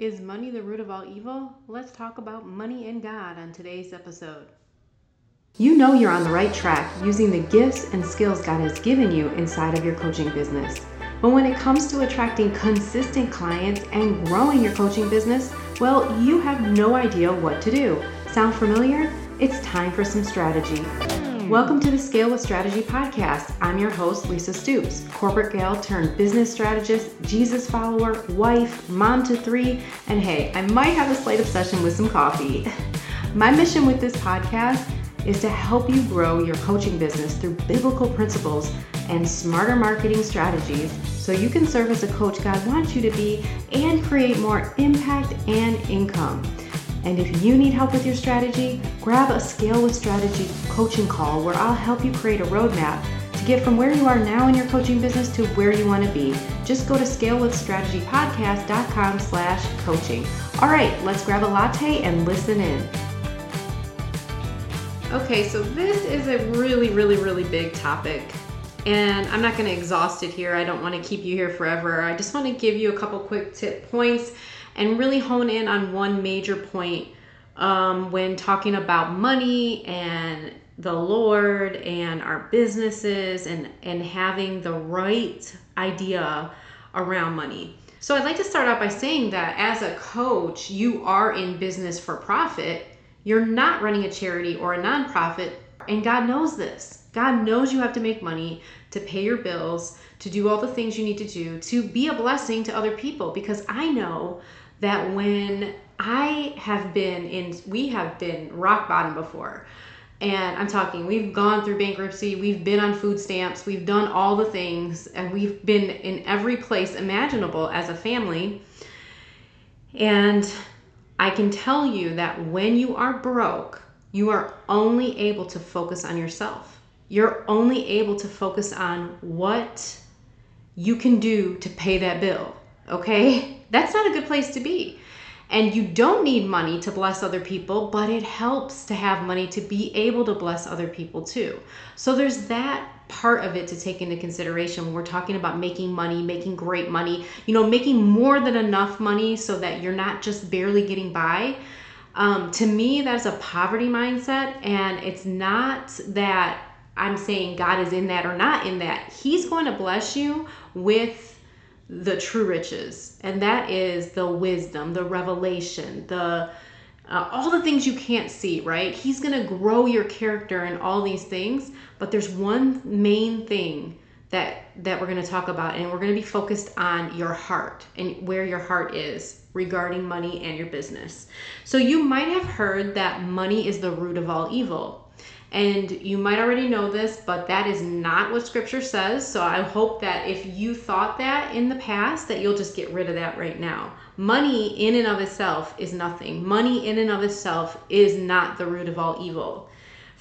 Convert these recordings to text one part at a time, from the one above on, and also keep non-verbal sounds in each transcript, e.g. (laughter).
Is money the root of all evil? Let's talk about money and God on today's episode. You know you're on the right track using the gifts and skills God has given you inside of your coaching business. But when it comes to attracting consistent clients and growing your coaching business, well, you have no idea what to do. Sound familiar? It's time for some strategy. Welcome to the Scale with Strategy podcast. I'm your host, Lisa Stoops, corporate gal turned business strategist, Jesus follower, wife, mom to three, and hey, I might have a slight obsession with some coffee. (laughs) My mission with this podcast is to help you grow your coaching business through biblical principles and smarter marketing strategies so you can serve as a coach God wants you to be and create more impact and income. And if you need help with your strategy, grab a Scale with Strategy coaching call where I'll help you create a roadmap to get from where you are now in your coaching business to where you want to be. Just go to scalewithstrategypodcast.com slash coaching. All right, let's grab a latte and listen in. Okay, so this is a really, really, really big topic. And I'm not going to exhaust it here. I don't want to keep you here forever. I just want to give you a couple quick tip points and really hone in on one major point um, when talking about money and the Lord and our businesses and, and having the right idea around money. So, I'd like to start out by saying that as a coach, you are in business for profit. You're not running a charity or a nonprofit, and God knows this. God knows you have to make money to pay your bills, to do all the things you need to do, to be a blessing to other people. Because I know that when I have been in, we have been rock bottom before. And I'm talking, we've gone through bankruptcy, we've been on food stamps, we've done all the things, and we've been in every place imaginable as a family. And I can tell you that when you are broke, you are only able to focus on yourself. You're only able to focus on what you can do to pay that bill, okay? That's not a good place to be. And you don't need money to bless other people, but it helps to have money to be able to bless other people too. So there's that part of it to take into consideration when we're talking about making money, making great money, you know, making more than enough money so that you're not just barely getting by. Um, to me, that's a poverty mindset, and it's not that I'm saying God is in that or not in that. He's going to bless you with the true riches, and that is the wisdom, the revelation, the uh, all the things you can't see, right? He's going to grow your character and all these things, but there's one main thing that that we're going to talk about and we're going to be focused on your heart and where your heart is regarding money and your business. So you might have heard that money is the root of all evil. And you might already know this, but that is not what scripture says. So I hope that if you thought that in the past, that you'll just get rid of that right now. Money in and of itself is nothing. Money in and of itself is not the root of all evil.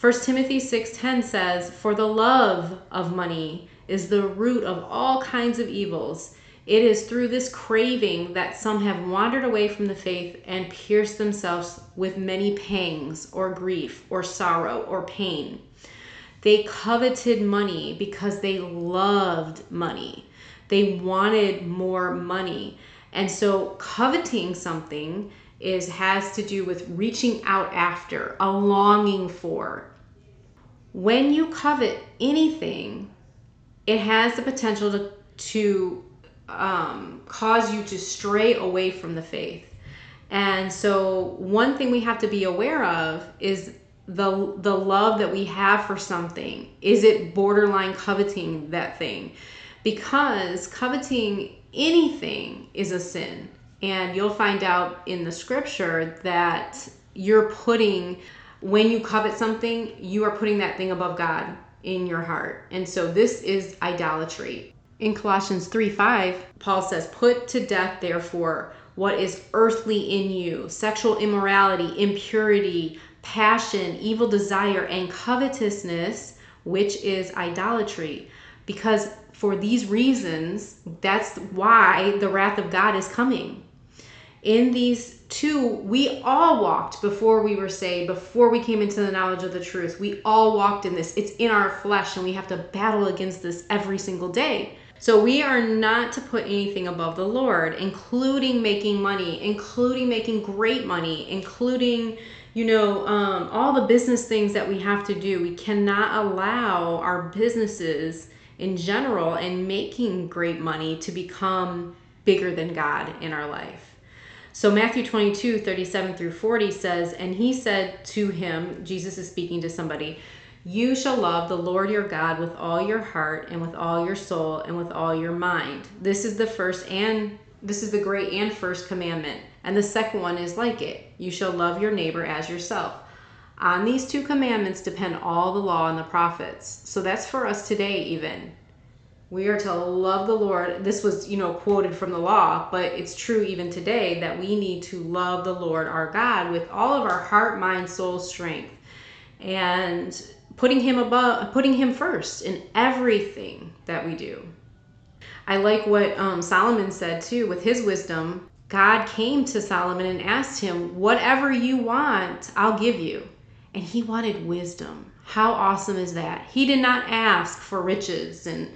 1 Timothy 6:10 says, "For the love of money is the root of all kinds of evils." It is through this craving that some have wandered away from the faith and pierced themselves with many pangs, or grief, or sorrow, or pain. They coveted money because they loved money. They wanted more money. And so coveting something is has to do with reaching out after, a longing for. When you covet anything, it has the potential to, to um, cause you to stray away from the faith. And so, one thing we have to be aware of is the the love that we have for something. Is it borderline coveting that thing? Because coveting anything is a sin. And you'll find out in the scripture that you're putting when you covet something, you are putting that thing above God in your heart. And so this is idolatry. In Colossians 3 5, Paul says, Put to death, therefore, what is earthly in you sexual immorality, impurity, passion, evil desire, and covetousness, which is idolatry. Because for these reasons, that's why the wrath of God is coming. In these two, we all walked before we were saved, before we came into the knowledge of the truth. We all walked in this. It's in our flesh, and we have to battle against this every single day. So we are not to put anything above the Lord, including making money, including making great money, including, you know, um, all the business things that we have to do. We cannot allow our businesses in general and making great money to become bigger than God in our life. So Matthew 22, 37 through 40 says, And he said to him, Jesus is speaking to somebody, you shall love the Lord your God with all your heart and with all your soul and with all your mind. This is the first and this is the great and first commandment. And the second one is like it. You shall love your neighbor as yourself. On these two commandments depend all the law and the prophets. So that's for us today even. We are to love the Lord. This was, you know, quoted from the law, but it's true even today that we need to love the Lord our God with all of our heart, mind, soul, strength. And putting him above putting him first in everything that we do. I like what um, solomon said too with his wisdom god came to solomon and asked him whatever you want i'll give you. And he wanted wisdom. How awesome is that? He did not ask for riches and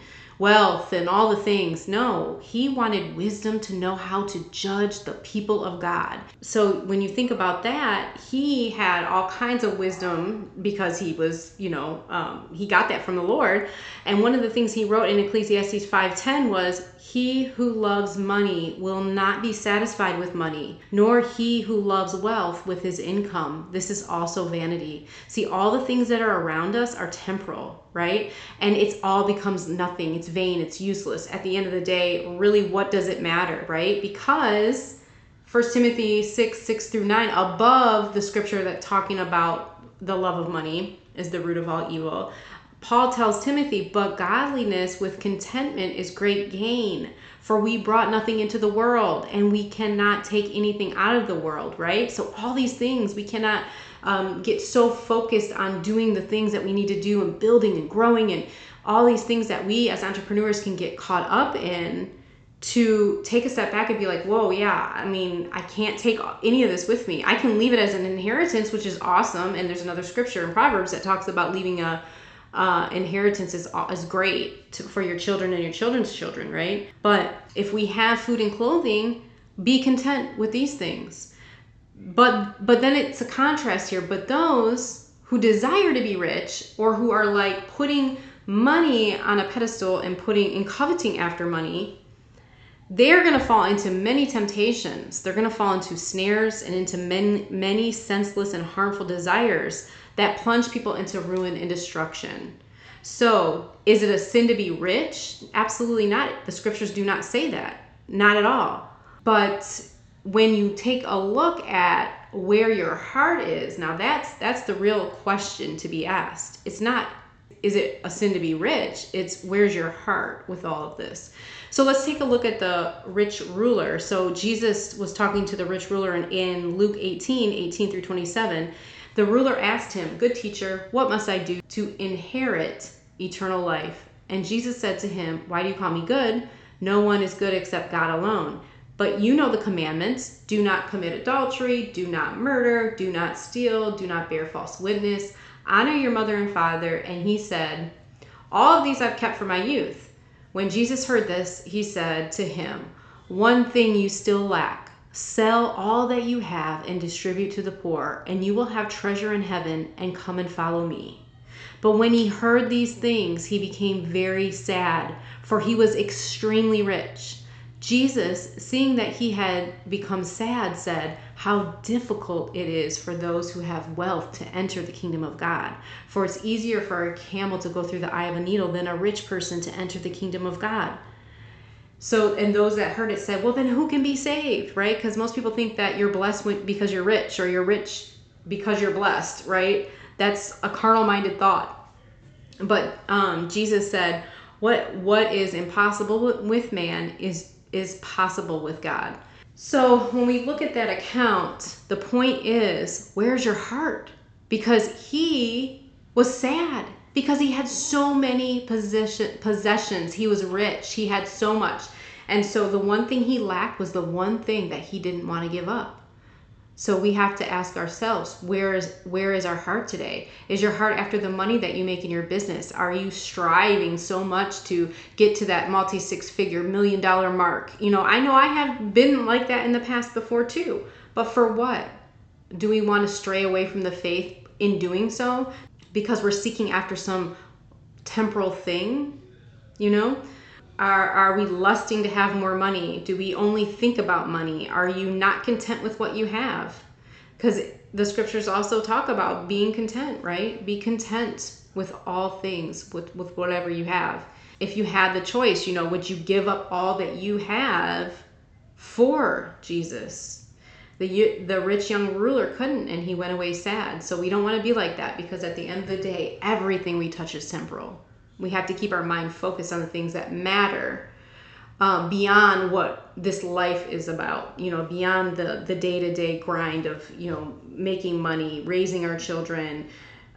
wealth and all the things. No, he wanted wisdom to know how to judge the people of God. So when you think about that, he had all kinds of wisdom because he was, you know, um, he got that from the Lord. And one of the things he wrote in Ecclesiastes 5:10 was, "He who loves money will not be satisfied with money, nor he who loves wealth with his income. This is also vanity." See, all the things that are around us are temporal right? And it's all becomes nothing. It's vain, it's useless. At the end of the day, really what does it matter, right? Because 1 Timothy 6, 6 through 9, above the scripture that talking about the love of money is the root of all evil. Paul tells Timothy, but godliness with contentment is great gain. For we brought nothing into the world, and we cannot take anything out of the world, right? So, all these things we cannot um, get so focused on doing the things that we need to do and building and growing and all these things that we as entrepreneurs can get caught up in to take a step back and be like, whoa, yeah, I mean, I can't take any of this with me. I can leave it as an inheritance, which is awesome. And there's another scripture in Proverbs that talks about leaving a uh, inheritance is, is great to, for your children and your children's children, right? But if we have food and clothing, be content with these things but but then it's a contrast here. But those who desire to be rich or who are like putting money on a pedestal and putting and coveting after money they're going to fall into many temptations. They're going to fall into snares and into many, many senseless and harmful desires that plunge people into ruin and destruction. So is it a sin to be rich? Absolutely not. The scriptures do not say that. Not at all. But when you take a look at where your heart is now that's that's the real question to be asked. It's not is it a sin to be rich? It's where's your heart with all of this? So let's take a look at the rich ruler. So jesus was talking to the rich ruler in, in luke 18 18 through 27 the ruler asked him good teacher what must i do to inherit eternal life? And jesus said to him why do you call me good? No one is good except god alone but you know the commandments do not commit adultery, do not murder, do not steal, do not bear false witness, honor your mother and father. And he said, All of these I've kept from my youth. When Jesus heard this, he said to him, One thing you still lack sell all that you have and distribute to the poor, and you will have treasure in heaven, and come and follow me. But when he heard these things, he became very sad, for he was extremely rich. Jesus, seeing that he had become sad, said, How difficult it is for those who have wealth to enter the kingdom of God. For it's easier for a camel to go through the eye of a needle than a rich person to enter the kingdom of God. So, and those that heard it said, Well, then who can be saved, right? Because most people think that you're blessed because you're rich or you're rich because you're blessed, right? That's a carnal minded thought. But um, Jesus said, what what is impossible with man is is possible with God. So when we look at that account, the point is, where's your heart? Because he was sad because he had so many possession, possessions. He was rich. He had so much. And so the one thing he lacked was the one thing that he didn't want to give up. So we have to ask ourselves, where is where is our heart today? Is your heart after the money that you make in your business? Are you striving so much to get to that multi six figure million dollar mark? You know, I know I have been like that in the past before too. But for what? Do we want to stray away from the faith in doing so because we're seeking after some temporal thing? You know? Are, are we lusting to have more money? Do we only think about money? Are you not content with what you have? Because the scriptures also talk about being content, right? Be content with all things, with, with whatever you have. If you had the choice, you know, would you give up all that you have for Jesus? The, the rich young ruler couldn't, and he went away sad. So we don't want to be like that because at the end of the day, everything we touch is temporal. We have to keep our mind focused on the things that matter um, beyond what this life is about. You know, beyond the the day to day grind of you know making money, raising our children,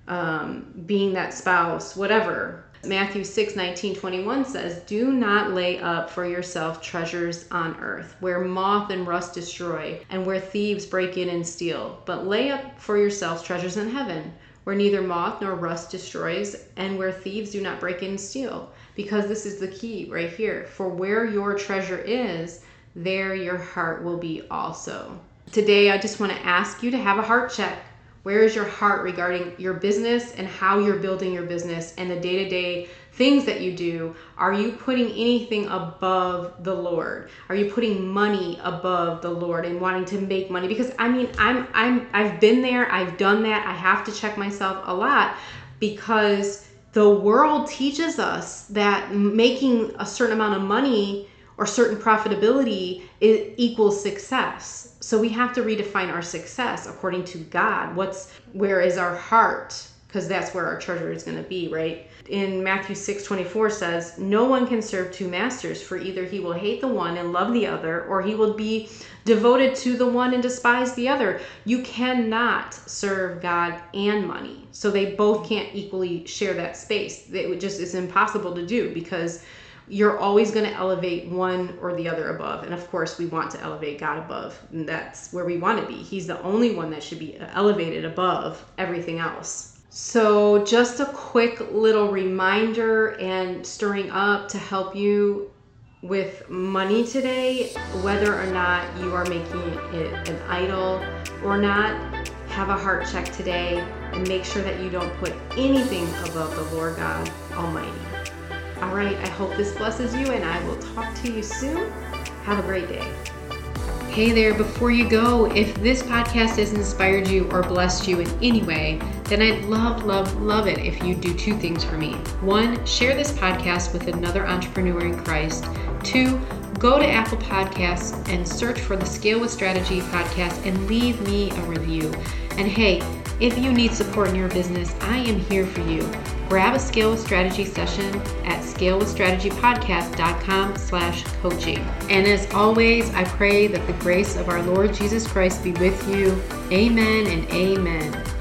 um, being that spouse, whatever. Matthew 6, 19, 21 says, Do not lay up for yourself treasures on earth, where moth and rust destroy, and where thieves break in and steal, but lay up for yourselves treasures in heaven where neither moth nor rust destroys, and where thieves do not break in and steal. Because this is the key right here. For where your treasure is, there your heart will be also. Today, I just want to ask you to have a heart check. Where is your heart regarding your business and how you're building your business and the day to day things that you do, are you putting anything above the Lord? Are you putting money above the Lord and wanting to make money? Because I mean, I'm I'm I've been there, I've done that. I have to check myself a lot because the world teaches us that making a certain amount of money or certain profitability is, equals success. So we have to redefine our success according to God. What's where is our heart? Because that's where our treasure is going to be, right? in Matthew 6 24 says, No one can serve two masters, for either he will hate the one and love the other, or he will be devoted to the one and despise the other. You cannot serve God and money. So they both can't equally share that space. It just is impossible to do because you're always going to elevate one or the other above. And of course, we want to elevate God above. And that's where we want to be. He's the only one that should be elevated above everything else. So, just a quick little reminder and stirring up to help you with money today, whether or not you are making it an idol or not. Have a heart check today and make sure that you don't put anything above the Lord God Almighty. All right, I hope this blesses you, and I will talk to you soon. Have a great day. Hey there, before you go, if this podcast has inspired you or blessed you in any way, then I'd love, love, love it if you do two things for me. One, share this podcast with another entrepreneur in Christ. Two, go to Apple Podcasts and search for the Scale with Strategy podcast and leave me a review. And hey, if you need support in your business, I am here for you grab a Scale with Strategy session at scalewithstrategypodcast.com slash coaching. And as always, I pray that the grace of our Lord Jesus Christ be with you. Amen and amen.